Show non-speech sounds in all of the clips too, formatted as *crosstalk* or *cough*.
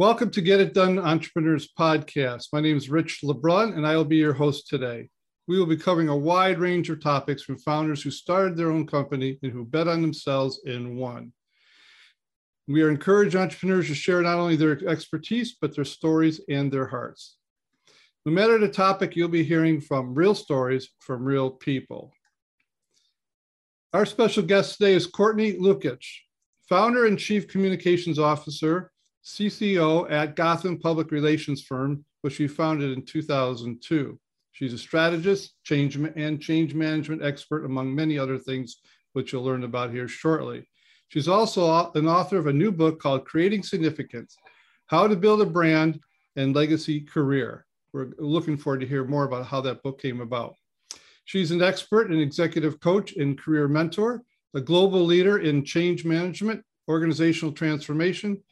Welcome to Get It Done Entrepreneurs Podcast. My name is Rich LeBrun, and I will be your host today. We will be covering a wide range of topics from founders who started their own company and who bet on themselves and won. We are encourage entrepreneurs to share not only their expertise, but their stories and their hearts. No matter the topic, you'll be hearing from real stories from real people. Our special guest today is Courtney Lukitsch, founder and chief communications officer CCO at Gotham Public Relations Firm, which she founded in 2002. She's a strategist, change and change management expert, among many other things, which you'll learn about here shortly. She's also an author of a new book called Creating Significance How to Build a Brand and Legacy Career. We're looking forward to hear more about how that book came about. She's an expert and executive coach and career mentor, a global leader in change management, organizational transformation,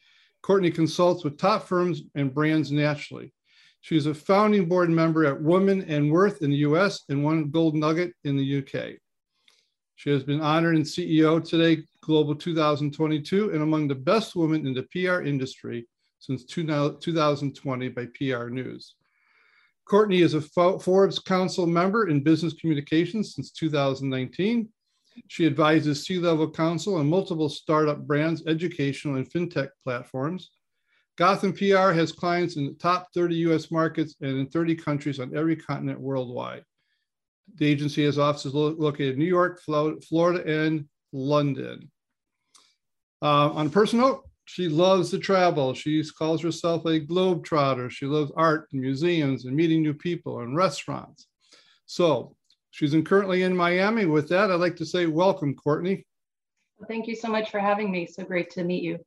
Courtney consults with top firms and brands nationally. She's a founding board member at Woman and Worth in the US and One Gold Nugget in the UK. She has been honored in CEO Today Global 2022 and among the best women in the PR industry since 2020 by PR News. Courtney is a Forbes Council member in business communications since 2019 she advises C level counsel on multiple startup brands, educational, and fintech platforms. Gotham PR has clients in the top 30 US markets and in 30 countries on every continent worldwide. The agency has offices lo- located in New York, Florida, and London. Uh, on a personal note, she loves to travel. She calls herself a globetrotter. She loves art and museums and meeting new people and restaurants. So She's in, currently in Miami. With that, I'd like to say welcome, Courtney. Thank you so much for having me. So great to meet you.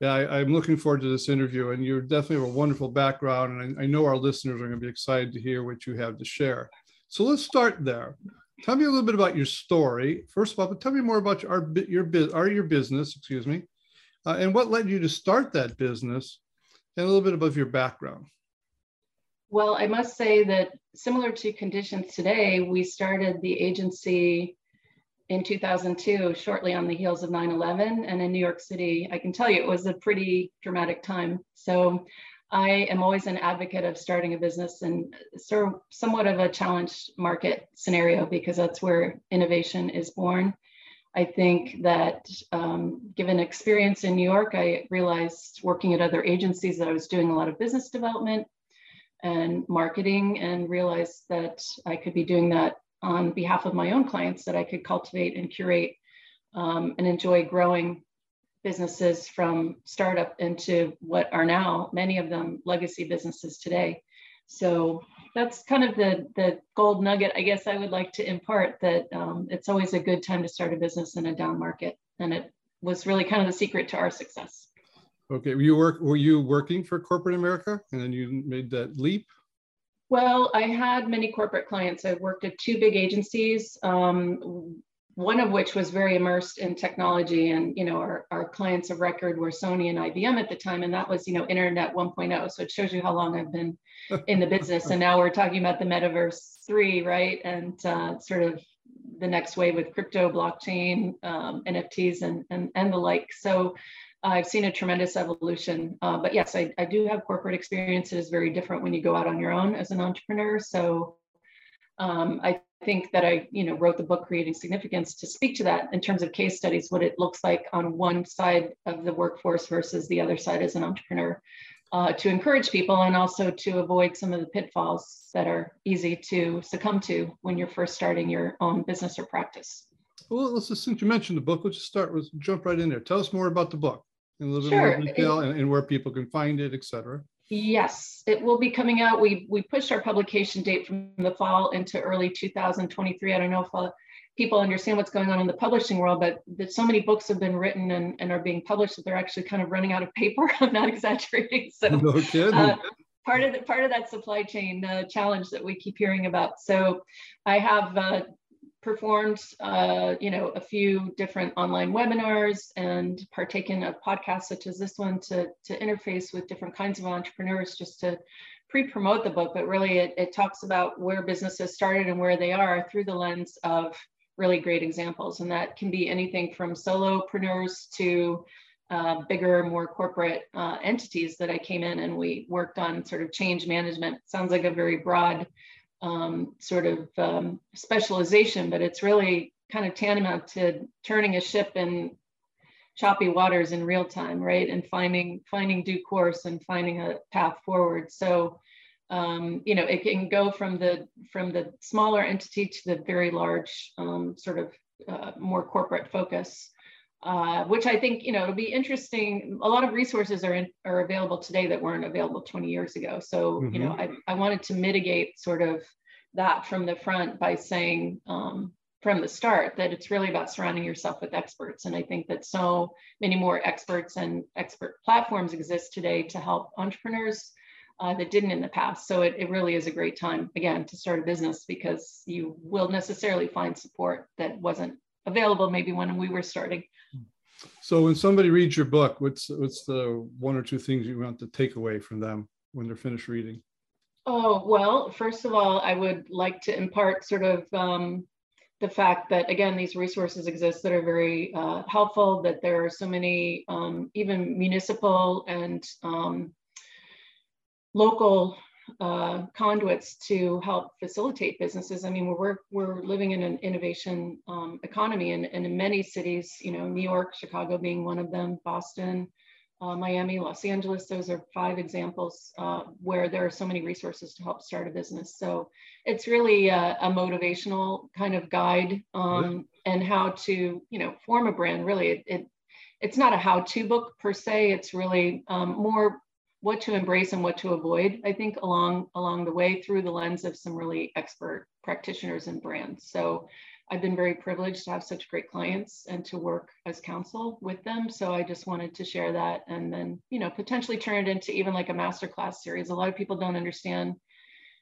Yeah, I, am looking forward to this interview, and you definitely have a wonderful background, and I, I know our listeners are going to be excited to hear what you have to share. So let's start there. Tell me a little bit about your story. First of all, but tell me more about your your, your, your business, excuse me, uh, and what led you to start that business, and a little bit about your background. Well, I must say that similar to conditions today, we started the agency in 2002, shortly on the heels of 9 11. And in New York City, I can tell you it was a pretty dramatic time. So I am always an advocate of starting a business in sort of somewhat of a challenge market scenario because that's where innovation is born. I think that um, given experience in New York, I realized working at other agencies that I was doing a lot of business development and marketing and realized that I could be doing that on behalf of my own clients that I could cultivate and curate um, and enjoy growing businesses from startup into what are now many of them legacy businesses today. So that's kind of the the gold nugget I guess I would like to impart that um, it's always a good time to start a business in a down market, and it was really kind of the secret to our success. Okay, were you work were you working for corporate America and then you made that leap? Well, I had many corporate clients. I worked at two big agencies, um, one of which was very immersed in technology. And, you know, our, our clients of record were Sony and IBM at the time. And that was, you know, Internet 1.0. So it shows you how long I've been *laughs* in the business. and now we're talking about the metaverse three, right? And uh, sort of the next wave with crypto, blockchain, um, NFTs, and, and, and the like. So I've seen a tremendous evolution. Uh, but yes, I, I do have corporate experience. It is very different when you go out on your own as an entrepreneur. So um, I think that I, you know, wrote the book Creating Significance to speak to that in terms of case studies, what it looks like on one side of the workforce versus the other side as an entrepreneur, uh, to encourage people and also to avoid some of the pitfalls that are easy to succumb to when you're first starting your own business or practice. Well, let's just, since you mentioned the book, let's just start with jump right in there. Tell us more about the book in a little sure. bit more detail and, and, where people can find it, et cetera. Yes, it will be coming out. We we pushed our publication date from the fall into early 2023. I don't know if I'll, people understand what's going on in the publishing world, but that so many books have been written and, and are being published that they're actually kind of running out of paper. *laughs* I'm not exaggerating. So *laughs* no kidding. Uh, part of the, part of that supply chain uh, challenge that we keep hearing about. So I have uh, performed, uh, you know, a few different online webinars and partaken of podcasts such as this one to, to interface with different kinds of entrepreneurs just to pre-promote the book, but really it, it talks about where businesses started and where they are through the lens of really great examples. And that can be anything from solopreneurs to uh, bigger, more corporate uh, entities that I came in and we worked on sort of change management. Sounds like a very broad um, sort of um, specialization, but it's really kind of tantamount to turning a ship in choppy waters in real time, right? And finding finding due course and finding a path forward. So, um, you know, it can go from the from the smaller entity to the very large um, sort of uh, more corporate focus. Uh, which I think you know it'll be interesting. A lot of resources are in, are available today that weren't available 20 years ago. So mm-hmm. you know, mm-hmm. I, I wanted to mitigate sort of that from the front by saying um, from the start that it's really about surrounding yourself with experts. And I think that so many more experts and expert platforms exist today to help entrepreneurs uh, that didn't in the past. So it, it really is a great time, again, to start a business because you will necessarily find support that wasn't available maybe when we were starting. So when somebody reads your book, what's what's the one or two things you want to take away from them when they're finished reading? Oh well, first of all, I would like to impart sort of um, the fact that again these resources exist that are very uh, helpful. That there are so many um, even municipal and um, local uh, conduits to help facilitate businesses. I mean, we're we're living in an innovation um, economy, and, and in many cities, you know, New York, Chicago being one of them, Boston, uh, Miami, Los Angeles. Those are five examples uh, where there are so many resources to help start a business. So it's really a, a motivational kind of guide um, and how to, you know, form a brand. Really, it, it it's not a how-to book per se. It's really um, more what to embrace and what to avoid, I think, along along the way through the lens of some really expert practitioners and brands. So I've been very privileged to have such great clients and to work as counsel with them. So I just wanted to share that and then, you know, potentially turn it into even like a masterclass series. A lot of people don't understand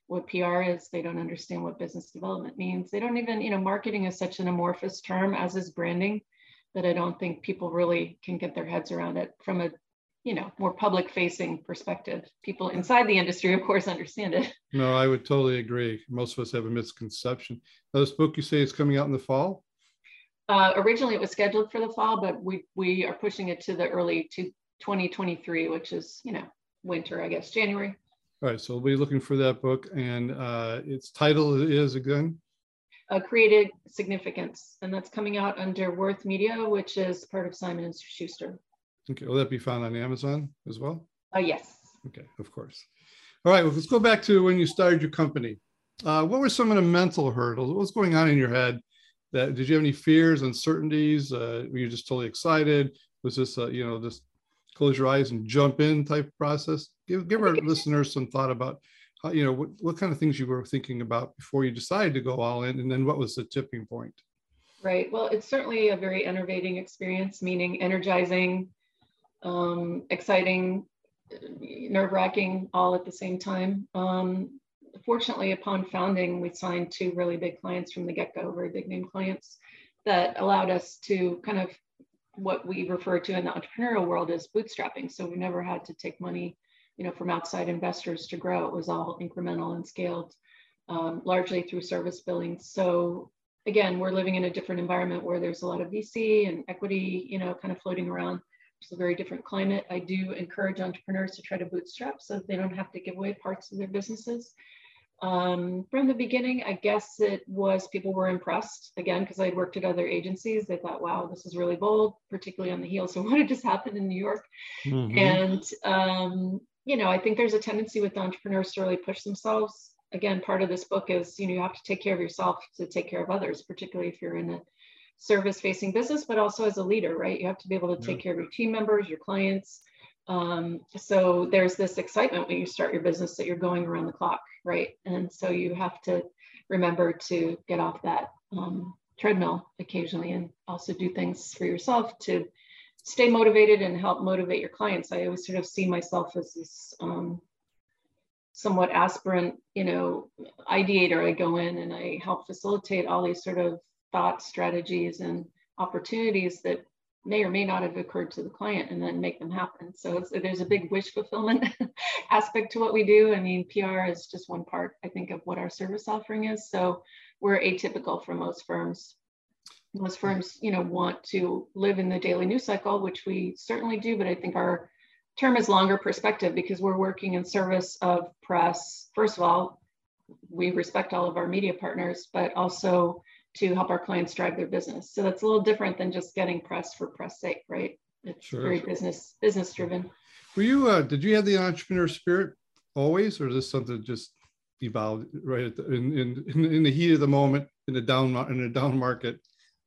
what PR is. They don't understand what business development means. They don't even, you know, marketing is such an amorphous term as is branding that I don't think people really can get their heads around it from a you know more public facing perspective. People inside the industry of course understand it. *laughs* No i would totally agree. Most of us have a misconception. Now, this book you say is coming out in the fall? Uh, originally it was scheduled for the fall but we we are pushing it to the early to 2023 which is you know winter i guess january. All right so we'll be looking for that book and uh, its title is again? Uh, created significance and that's coming out under worth media which is part of simon and schuster Okay, will that be found on Amazon as well? Oh, yes. Okay, of course. All right, well, let's go back to when you started your company. Uh, what were some of the mental hurdles? What was going on in your head? That did you have any fears, uncertainties? Uh, were you just totally excited? Was this, uh, you know, just close your eyes and jump in type process? Give give our listeners some thought about how, you know, what, what kind of things you were thinking about before you decided to go all in, and then what was the tipping point? Right. Well, it's certainly a very enervating experience, meaning energizing, um, exciting, nerve wracking all at the same time. Um, fortunately, upon founding, we signed two really big clients from the get go, very big name clients that allowed us to kind of what we refer to in the entrepreneurial world as bootstrapping. So we never had to take money, you know, from outside investors to grow. It was all incremental and scaled, um, largely through service billing. So again, we're living in a different environment where there's a lot of VC and equity, you know, kind of floating around. It's a very different climate. I do encourage entrepreneurs to try to bootstrap so they don't have to give away parts of their businesses. Um, from the beginning, I guess it was people were impressed again because I'd worked at other agencies. They thought, "Wow, this is really bold," particularly on the heels of *laughs* what had just happened in New York. Mm-hmm. And um, you know, I think there's a tendency with entrepreneurs to really push themselves. Again, part of this book is you know you have to take care of yourself to take care of others, particularly if you're in a service facing business, but also as a leader, right? You have to be able to take yeah. care of your team members, your clients. Um, so there's this excitement when you start your business that you're going around the clock, right? And so you have to remember to get off that um, treadmill occasionally and also do things for yourself to stay motivated and help motivate your clients. I always sort of see myself as this um, somewhat aspirant, you know, ideator. I go in and I help facilitate all these sort of thought strategies and opportunities that may or may not have occurred to the client and then make them happen. So there's a big wish fulfillment *laughs* aspect to what we do. I mean, PR is just one part, I think, of what our service offering is. So we're atypical for most firms. Most firms, you know, want to live in the daily news cycle, which we certainly do, but I think our term is longer perspective because we're working in service of press. First of all, we respect all of our media partners, but also to help our clients drive their business. So that's a little different than just getting press for press sake, right? It's sure. very business business driven. Were you? Uh, did you have the entrepreneur spirit always, or is this something just evolved right the, in, in in the heat of the moment in the down in a down market?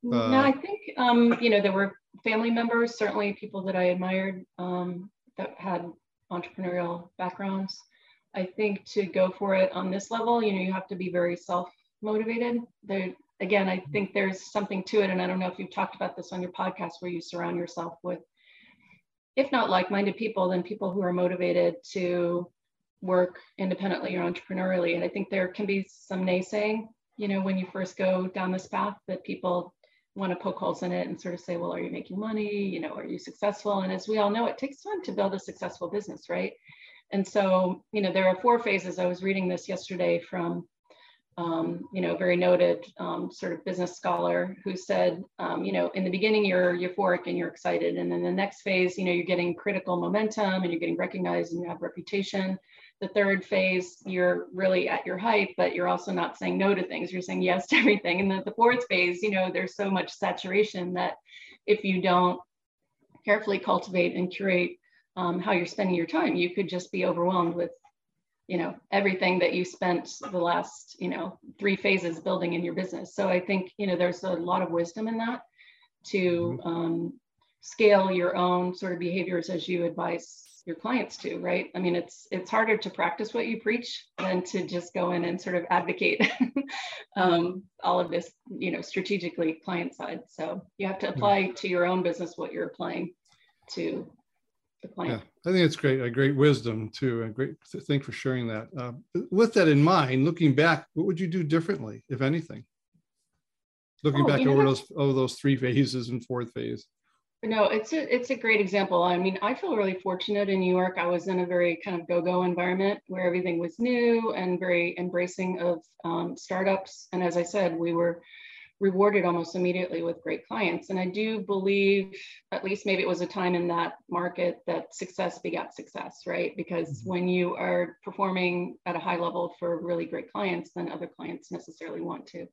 Uh, no, I think um, you know there were family members, certainly people that I admired um, that had entrepreneurial backgrounds. I think to go for it on this level, you know, you have to be very self motivated. There, again, I mm-hmm. think there's something to it. And I don't know if you've talked about this on your podcast where you surround yourself with, if not like minded people, then people who are motivated to work independently or entrepreneurially. And I think there can be some naysaying, you know, when you first go down this path that people want to poke holes in it and sort of say, well, are you making money? You know, are you successful? And as we all know, it takes time to build a successful business, right? And so, you know, there are four phases. I was reading this yesterday from um, you know, very noted um, sort of business scholar who said, um, you know, in the beginning you're euphoric and you're excited, and then the next phase, you know, you're getting critical momentum and you're getting recognized and you have reputation. The third phase, you're really at your height, but you're also not saying no to things. You're saying yes to everything. And then the fourth phase, you know, there's so much saturation that if you don't carefully cultivate and curate um, how you're spending your time, you could just be overwhelmed with you know everything that you spent the last you know three phases building in your business so i think you know there's a lot of wisdom in that to mm-hmm. um, scale your own sort of behaviors as you advise your clients to right i mean it's it's harder to practice what you preach than to just go in and sort of advocate *laughs* um, all of this you know strategically client side so you have to mm-hmm. apply to your own business what you're applying to the client. Yeah, I think it's great, a great wisdom too, and great thing for sharing that. Uh, with that in mind, looking back, what would you do differently, if anything? Looking oh, back over know, those over those three phases and fourth phase. No, it's a it's a great example. I mean, I feel really fortunate in New York. I was in a very kind of go-go environment where everything was new and very embracing of um, startups. And as I said, we were rewarded almost immediately with great clients. And I do believe, at least maybe it was a time in that market that success begat success, right? Because mm-hmm. when you are performing at a high level for really great clients, then other clients necessarily want to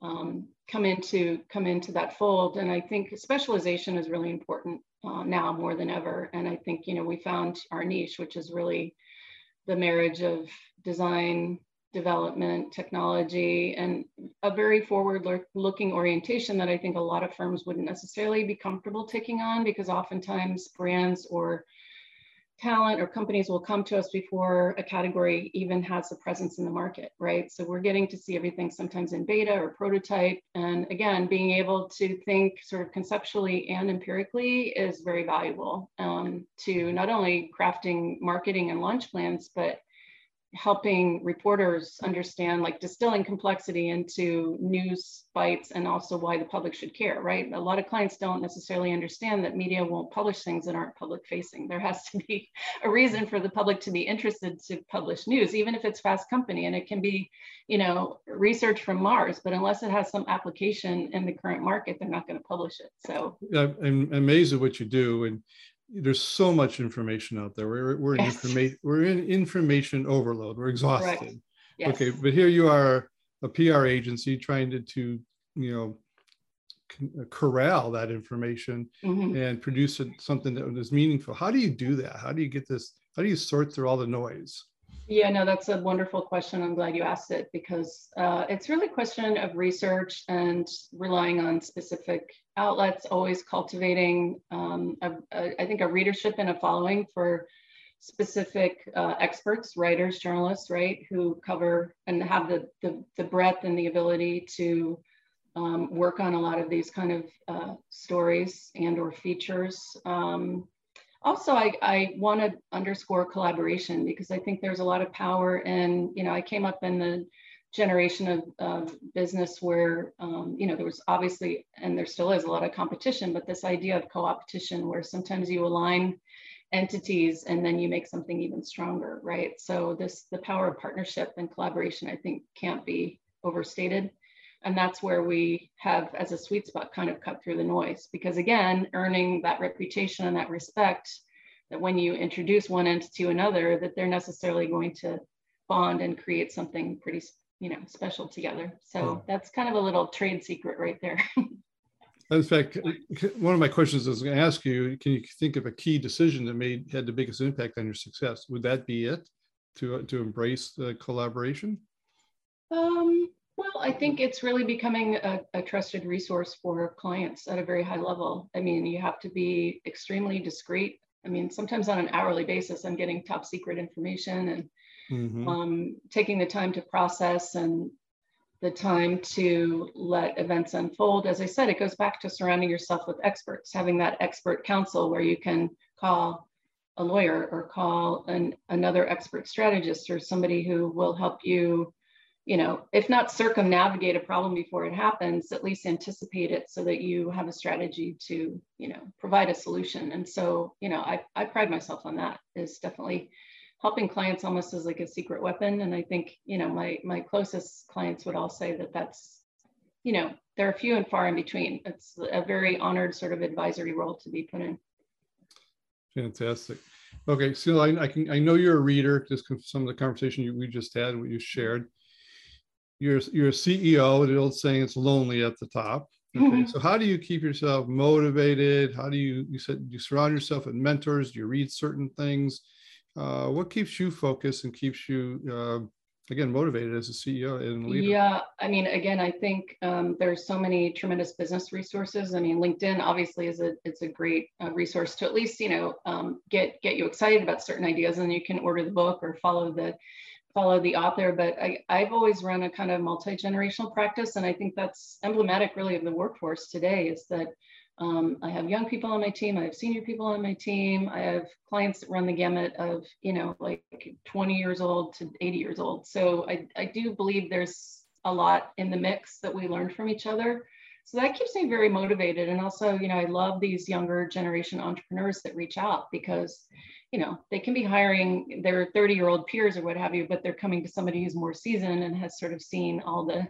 um, come into come into that fold. And I think specialization is really important uh, now more than ever. And I think you know we found our niche, which is really the marriage of design, development, technology, and a very forward looking orientation that I think a lot of firms wouldn't necessarily be comfortable taking on because oftentimes brands or talent or companies will come to us before a category even has a presence in the market, right? So we're getting to see everything sometimes in beta or prototype. And again, being able to think sort of conceptually and empirically is very valuable um, to not only crafting marketing and launch plans, but helping reporters understand like distilling complexity into news bites and also why the public should care right? A lot of clients don't necessarily understand that media won't publish things that aren't public facing. There has to be *laughs* a reason for the public to be interested to publish news even if it's fast company. And it can be you know research from mars but unless it has some application in the current market they're not going to publish it. So i'm amazed at what you do. And there's so much information out there. We're we're in yes. information we're in information overload. We're exhausted. Yes. Okay, but here you are, a PR agency trying to to you know uh, corral that information mm-hmm. and produce something that is meaningful. How do you do that? How do you get this? How do you sort through all the noise? Yeah, no, that's a wonderful question. I'm glad you asked it because uh, it's really a question of research and relying on specific outlets, always cultivating, um, a, a, I think, a readership and a following for specific uh, experts, writers, journalists, right, who cover and have the, the, the breadth and the ability to um, work on a lot of these kind of uh, stories and or features. Um, also, I, I want to underscore collaboration because I think there's a lot of power in, you know, I came up in the generation of, of business where, um, you know, there was obviously, and there still is a lot of competition, but this idea of co-opetition where sometimes you align entities and then you make something even stronger, right? So this, the power of partnership and collaboration, I think can't be overstated. And that's where we have, as a sweet spot, kind of cut through the noise. Because again, earning that reputation and that respect that when you introduce one entity to another, that they're necessarily going to bond and create something pretty, you know, special together. So that's kind of a little trade secret right there. *laughs* In fact, one of my questions I was going to ask you: Can you think of a key decision that made had the biggest impact on your success? Would that be it? To to embrace the collaboration? Um, well, I think it's really becoming a, a, trusted resource for clients at a very high level. I mean, you have to be extremely discreet. I mean, sometimes on an hourly basis, I'm getting top secret information and mm-hmm. um, taking the time to process and the time to let events unfold. As I said, it goes back to surrounding yourself with experts, having that expert counsel where you can call a lawyer or call an, another expert strategist or somebody who will help you you know, if not circumnavigate a problem before it happens, at least anticipate it so that you have a strategy to, you know, provide a solution. And so, you know, I, I pride myself on that is definitely helping clients almost as like a secret weapon. And I think, you know, my, my closest clients would all say that that's, you know, there are few and far in between. It's a very honored sort of advisory role to be put in. Fantastic. Okay, so I, I can I know you're a reader just some of the conversation you, we just had, what you shared you're you're a CEO. The old saying, "It's lonely at the top." *laughs* Okay, mm-hmm. so how do you keep yourself motivated? How do you you said you surround yourself with mentors? Do you read certain things? Uh, what keeps you focused and keeps you uh, again motivated as a CEO and leader? Yeah, I mean, again, I think um, there's so many tremendous business resources. I mean, LinkedIn obviously is a it's a great uh, resource to at least you know um, get get you excited about certain ideas, and you can order the book or follow the follow the author, but I, I've always run a kind of multi-generational practice. And I think that's emblematic really of the workforce today is that um, I have young people on my team. I have senior people on my team. I have clients that run the gamut of, you know, like 20 years old to 80 years old. So I, I do believe there's a lot in the mix that we learn from each other. So that keeps me very motivated. And also, you know, I love these younger generation entrepreneurs that reach out because you know, they can be hiring their 30 year old peers or what have you, but they're coming to somebody who's more seasoned and has sort of seen all the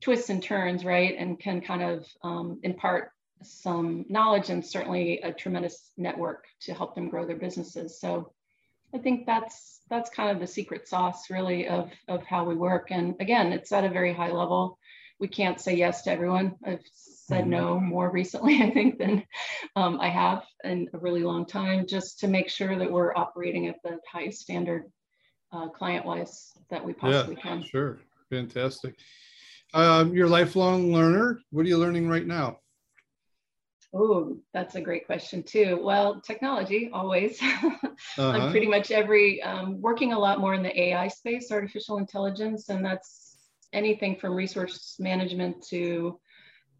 twists and turns, right? And can kind of um, impart some knowledge and certainly a tremendous network to help them grow their businesses. So I think that's that's kind of the secret sauce really of, of how we work. And again, it's at a very high level. We can't say yes to everyone. I've said no mm-hmm. more recently, *laughs* I think, than um, I have in a really long time, just to make sure that we're operating at the highest standard uh, client-wise that we possibly yeah, can. Sure, fantastic. Um, you're a lifelong learner. What are you learning right now? Oh, that's a great question too. Well, technology always. *laughs* uh-huh. I'm pretty much every um, working a lot more in the AI space, artificial intelligence, and that's anything from resource management to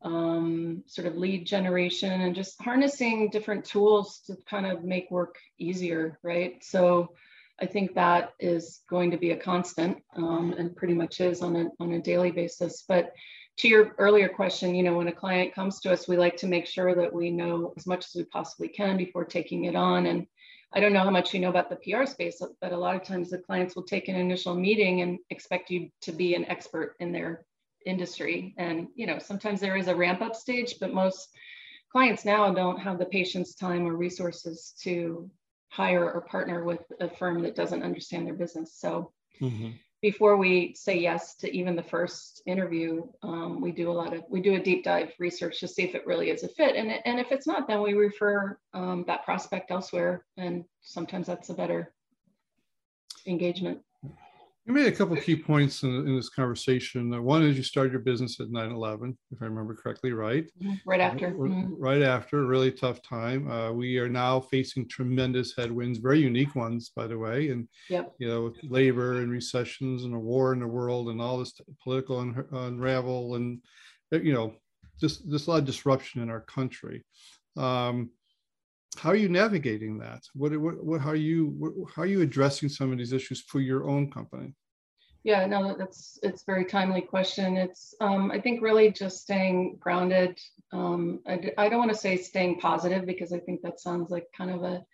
um, sort of lead generation and just harnessing different tools to kind of make work easier, right? So I think that is going to be a constant um, and pretty much is on a, on a daily basis. But to your earlier question, you know, when a client comes to us, we like to make sure that we know as much as we possibly can before taking it on. And I don't know how much you know about the PR space, but a lot of times the clients will take an initial meeting and expect you to be an expert in their industry. And, you know, sometimes there is a ramp up stage, but most clients now don't have the patience, time, or resources to hire or partner with a firm that doesn't understand their business. So mm-hmm. Before we say yes to even the first interview, um, we do a lot of, we do a deep dive research to see if it really is a fit. And, and if it's not, then we refer um, that prospect elsewhere. And sometimes that's a better engagement. You made a couple key points in, in this conversation. Uh, one is you started your business at 9 11, if I remember correctly, right? Mm-hmm. Right after. Mm-hmm. Right after, a really tough time. Uh, we are now facing tremendous headwinds, very unique ones, by the way. And, yep. you know, labor and recessions and a war in the world and all this political un- unravel and you know, just this a lot of disruption in our country. Um, how are you navigating that? What, what, what, how are you, what, how are you addressing some of these issues for your own company? Yeah, no, that's it's very timely question. It's um, I think really just staying grounded. Um, I, I don't want to say staying positive because I think that sounds like kind of a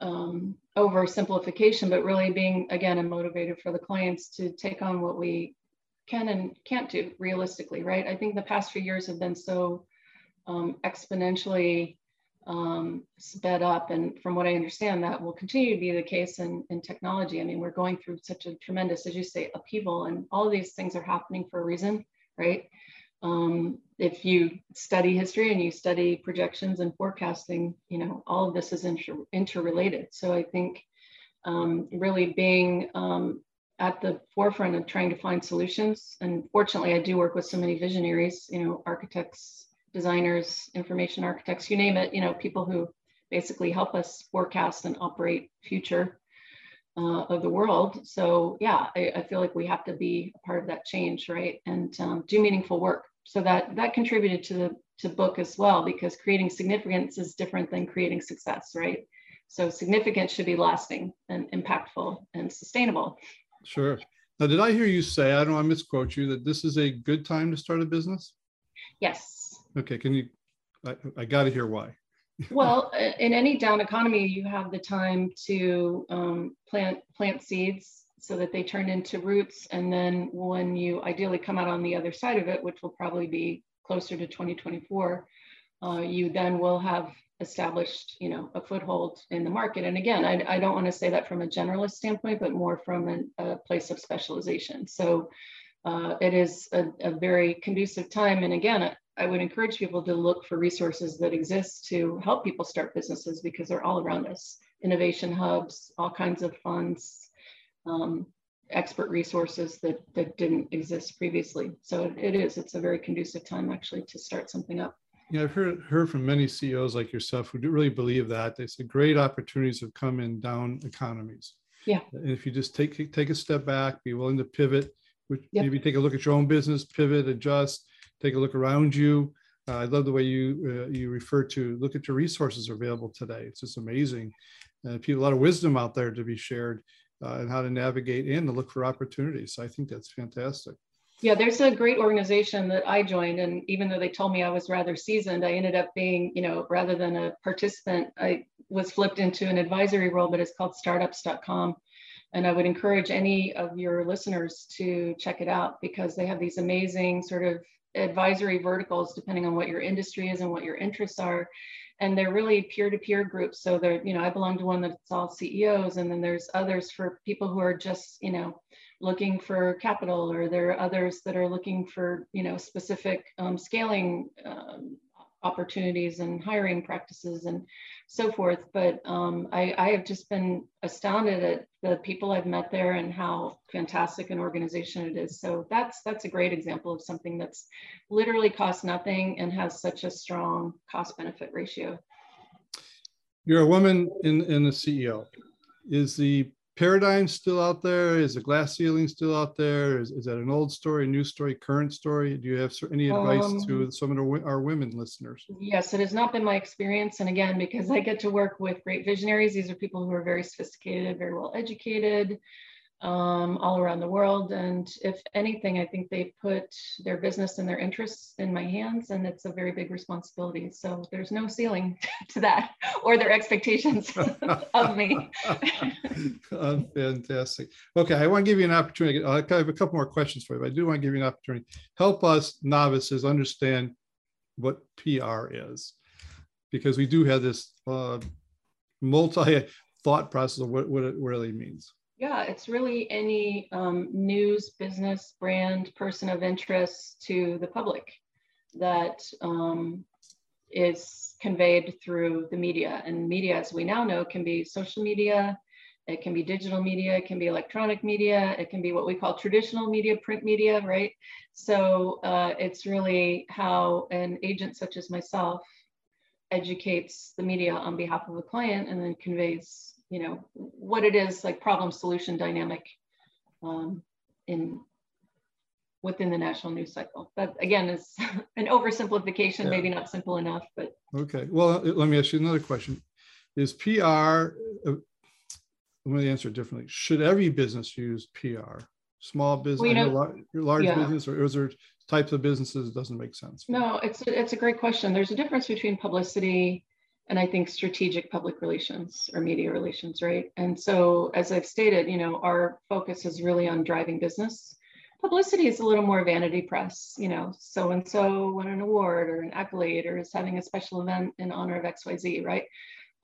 um, oversimplification, but really being again a motivator for the clients to take on what we can and can't do realistically, right? I think the past few years have been so um, exponentially um, sped up. And from what I understand, that will continue to be the case in, in technology. I mean, we're going through such a tremendous, as you say, upheaval, and all of these things are happening for a reason, right? Um, if you study history and you study projections and forecasting, you know, all of this is inter interrelated. So I think um, really being um, at the forefront of trying to find solutions. And fortunately, I do work with so many visionaries, you know, architects, designers, information architects, you name it, you know, people who basically help us forecast and operate future uh, of the world. So yeah, I, I, feel like we have to be a part of that change, right? And um, do meaningful work. So that that contributed to the to book as well, because creating significance is different than creating success, right? So significance should be lasting and impactful and sustainable. Sure. Now, did I hear you say, I don't want to misquote you, that this is a good time to start a business? Yes. Okay, can you, I, I got to hear why. *laughs* well, in any down economy, you have the time to um, plant plant seeds so that they turn into roots, and then when you ideally come out on the other side of it, which will probably be closer to 2024, uh, you then will have established, you know, a foothold in the market. And again, I, I don't want to say that from a generalist standpoint, but more from an, a place of specialization. So uh, it is a, a, very conducive time. And again, I would encourage people to look for resources that exist to help people start businesses because they're all around us. Innovation hubs, all kinds of funds, um, expert resources that, that didn't exist previously. So it is, it's a very conducive time actually to start something up. Yeah, I've heard heard from many CEOs like yourself who do really believe that. They say great opportunities have come in down economies. Yeah. And if you just take take a step back, be willing to pivot, which yep. maybe take a look at your own business, pivot, adjust, take a look around you. Uh, I love the way you uh, you refer to look at your resources available today. It's just amazing. People, a lot of wisdom out there to be shared uh, and how to navigate and to look for opportunities. So I think that's fantastic. Yeah, there's a great organization that I joined, and even though they told me I was rather seasoned, I ended up being, you know, rather than a participant, I was flipped into an advisory role, but it's called startups.com. And I would encourage any of your listeners to check it out because they have these amazing sort of advisory verticals depending on what your industry is and what your interests are. And they're really peer-to-peer groups. So they're you know i belong to one that's all ceos and then there's others for people who are just you know looking for capital or there are others that are looking for you know specific um, scaling um, opportunities and hiring practices and so forth. But um, I, I, have just been astounded at the people I've met there and how fantastic an organization it is. So that's that's a great example of something that's literally costs nothing and has such a strong cost benefit ratio. You're a woman in, in the CEO. Is the paradigm still out there? Is the glass ceiling still out there? Is, is that an old story, a new story, current story? Do you have any advice um, to some of our, our women listeners? Yes, it has not been my experience. And again, because I get to work with great visionaries, these are people who are very sophisticated, very well educated, um, all around the world. And if anything, I think they put their business and their interests in my hands, and it's a very big responsibility. So there's no ceiling *laughs* to that or their expectations *laughs* of me. *laughs* oh, fantastic. Okay, I want to give you an opportunity. I have a couple more questions for you, but I do want to give you an opportunity. Help us novices understand what PR is, because we do have this uh, multi thought process of what, what it really means. Yeah, it's really any um, news, business, brand, person of interest to the public that um, is conveyed through the media. And media, as we now know, can be social media, it can be digital media, it can be electronic media, it can be what we call traditional media, print media, right? So uh, it's really how an agent such as myself educates the media on behalf of a client and then conveys you know, what it is like problem solution dynamic um, in within the national news cycle. That again is *laughs* an oversimplification, yeah. maybe not simple enough, but okay. Well, let me ask you another question: Is PR? Uh, I'm going to answer it differently. Should every business use PR? Small business, well, you know, large yeah. business, or is there types of businesses doesn't make sense? No, it's a, it's a great question. There's a difference between publicity and I think strategic public relations or media relations, right? And so, as I've stated, you know, our focus is really on driving business publicity is a little more vanity press, you know, so and so won an award or an accolade or is having a special event in honor of XYZ, right?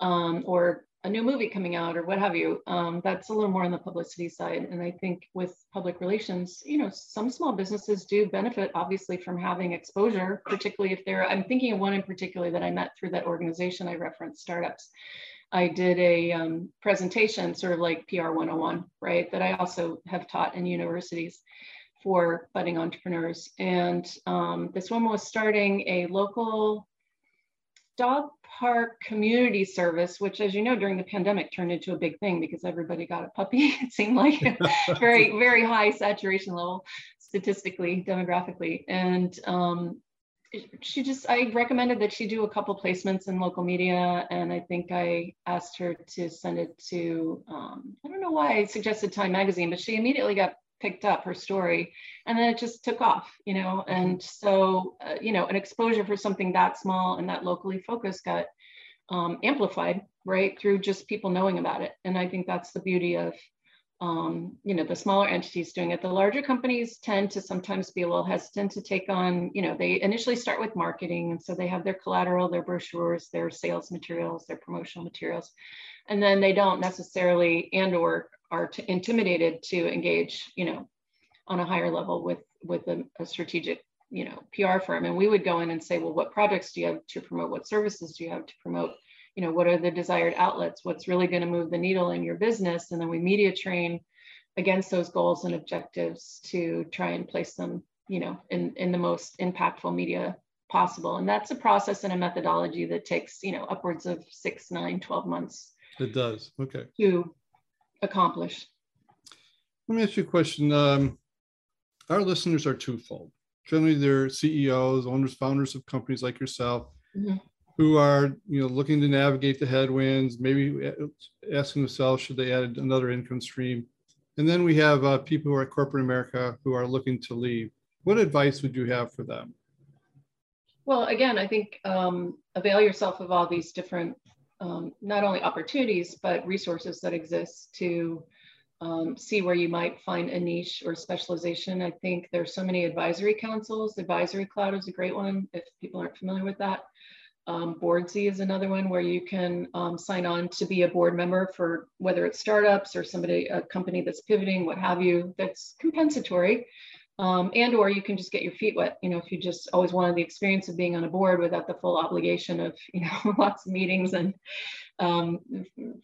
Um, or a new movie coming out or what have you. Um, that's a little more on the publicity side. And I think with public relations, you know, some small businesses do benefit obviously from having exposure, particularly if they're, I'm thinking of one in particular that I met through that organization I referenced, startups. I did a um, presentation, sort of like PR 101, right, that I also have taught in universities for budding entrepreneurs. And um, this woman was starting a local dog park community service, which, as you know, during the pandemic turned into a big thing because everybody got a puppy. *laughs* It seemed like *laughs* very, very high saturation level statistically, demographically. And um, she just, I recommended that she do a couple placements in local media. And I think I asked her to send it to, um, I don't know why I suggested Time Magazine, but she immediately got picked up her story and then it just took off you know mm-hmm. and so uh, you know an exposure for something that small and that locally focused got um, amplified right through just people knowing about it and i think that's the beauty of um, you know the smaller entities doing it the larger companies tend to sometimes be a little hesitant to take on you know they initially start with marketing and so they have their collateral their brochures their sales materials their promotional materials and then they don't necessarily and or are intimidated to engage, you know, on a higher level with with a, a, strategic, you know, PR firm. And we would go in and say, well, what projects do you have to promote? What services do you have to promote? You know, what are the desired outlets? What's really going to move the needle in your business? And then we media train against those goals and objectives to try and place them, you know, in, in the most impactful media possible. And that's a process and a methodology that takes, you know, upwards of six, nine, 12 months. It does. Okay. To accomplish. Let me ask you a question. Um, our listeners are twofold. Generally, they're CEOs, owners, founders of companies like yourself, mm-hmm. Who are you know looking to navigate the headwinds, maybe asking themselves should they add another income stream. And then we have uh, people who are corporate America who are looking to leave. What advice would you have for them? Well, again, I think um, avail yourself of all these different um, not only opportunities, but resources that exist to um, see where you might find a niche or specialization. I think there's so many advisory councils. Advisory Cloud is a great one if people aren't familiar with that. Um, Boardsy is another one where you can um, sign on to be a board member for whether it's startups or somebody, a company that's pivoting, what have you, that's compensatory. Um, and or you can just get your feet wet you know if you just always wanted the experience of being on a board without the full obligation of *laughs* you know lots of meetings and um,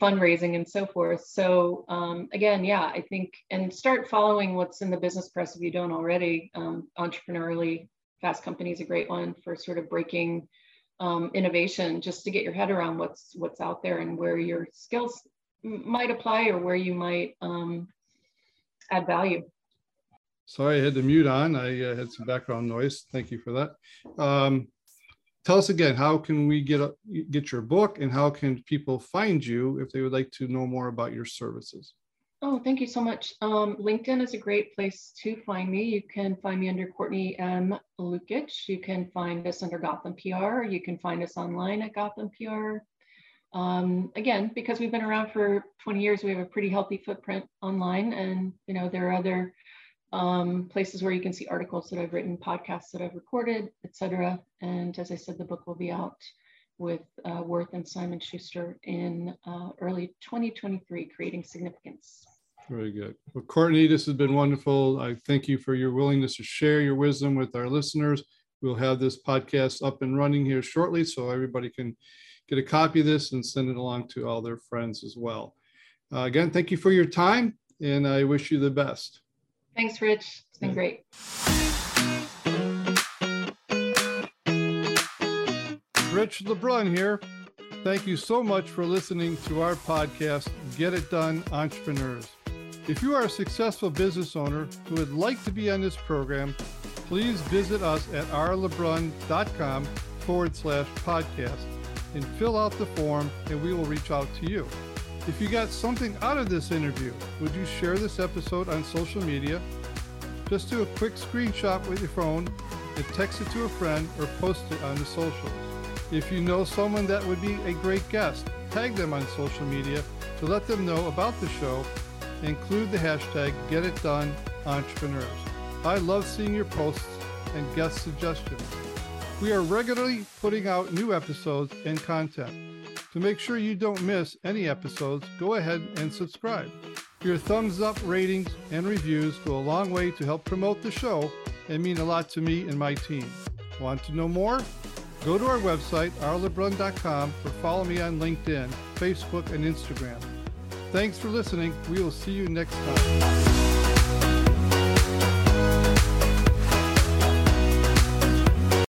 fundraising and so forth. So um, again yeah i think and start following what's in the business press if you don't already. Um, entrepreneurially fast company is a great one for sort of breaking um, innovation just to get your head around what's what's out there and where your skills might apply or where you might um, add value Sorry, I had the mute on. I uh, had some background noise. Thank you for that. Um, tell us again, how can we get a, get your book and how can people find you if they would like to know more about your services? Oh, thank you so much. Um, LinkedIn is a great place to find me. You can find me under Courtney M. Lukitsch. You can find us under Gotham PR. You can find us online at Gotham PR. Um, again, because we've been around for 20 years, we have a pretty healthy footprint online and, you know, there are other um, places where you can see articles that I've written, podcasts that I've recorded, etc. And as I said, the book will be out with uh, Worth and Simon Schuster in uh, early 2023, Creating Significance. Very good. Well, Courtney, this has been wonderful. I thank you for your willingness to share your wisdom with our listeners. We'll have this podcast up and running here shortly so everybody can get a copy of this and send it along to all their friends as well. Uh, again, thank you for your time and I wish you the best. Thanks, Rich. It's been great. Rich LeBrun here. Thank you so much for listening to our podcast, Get It Done Entrepreneurs. If you are a successful business owner who would like to be on this program, please visit us at rlebrun.com forward slash podcast and fill out the form and we will reach out to you. If you got something out of this interview, would you share this episode on social media? Just do a quick screenshot with your phone and text it to a friend or post it on the socials. If you know someone that would be a great guest, tag them on social media to let them know about the show. Include the hashtag GetItDoneEntrepreneurs. I love seeing your posts and guest suggestions. We are regularly putting out new episodes and content. To make sure you don't miss any episodes, go ahead and subscribe. Your thumbs up ratings and reviews go a long way to help promote the show and mean a lot to me and my team. Want to know more? Go to our website, rlebrun.com, or follow me on LinkedIn, Facebook, and Instagram. Thanks for listening. We will see you next time.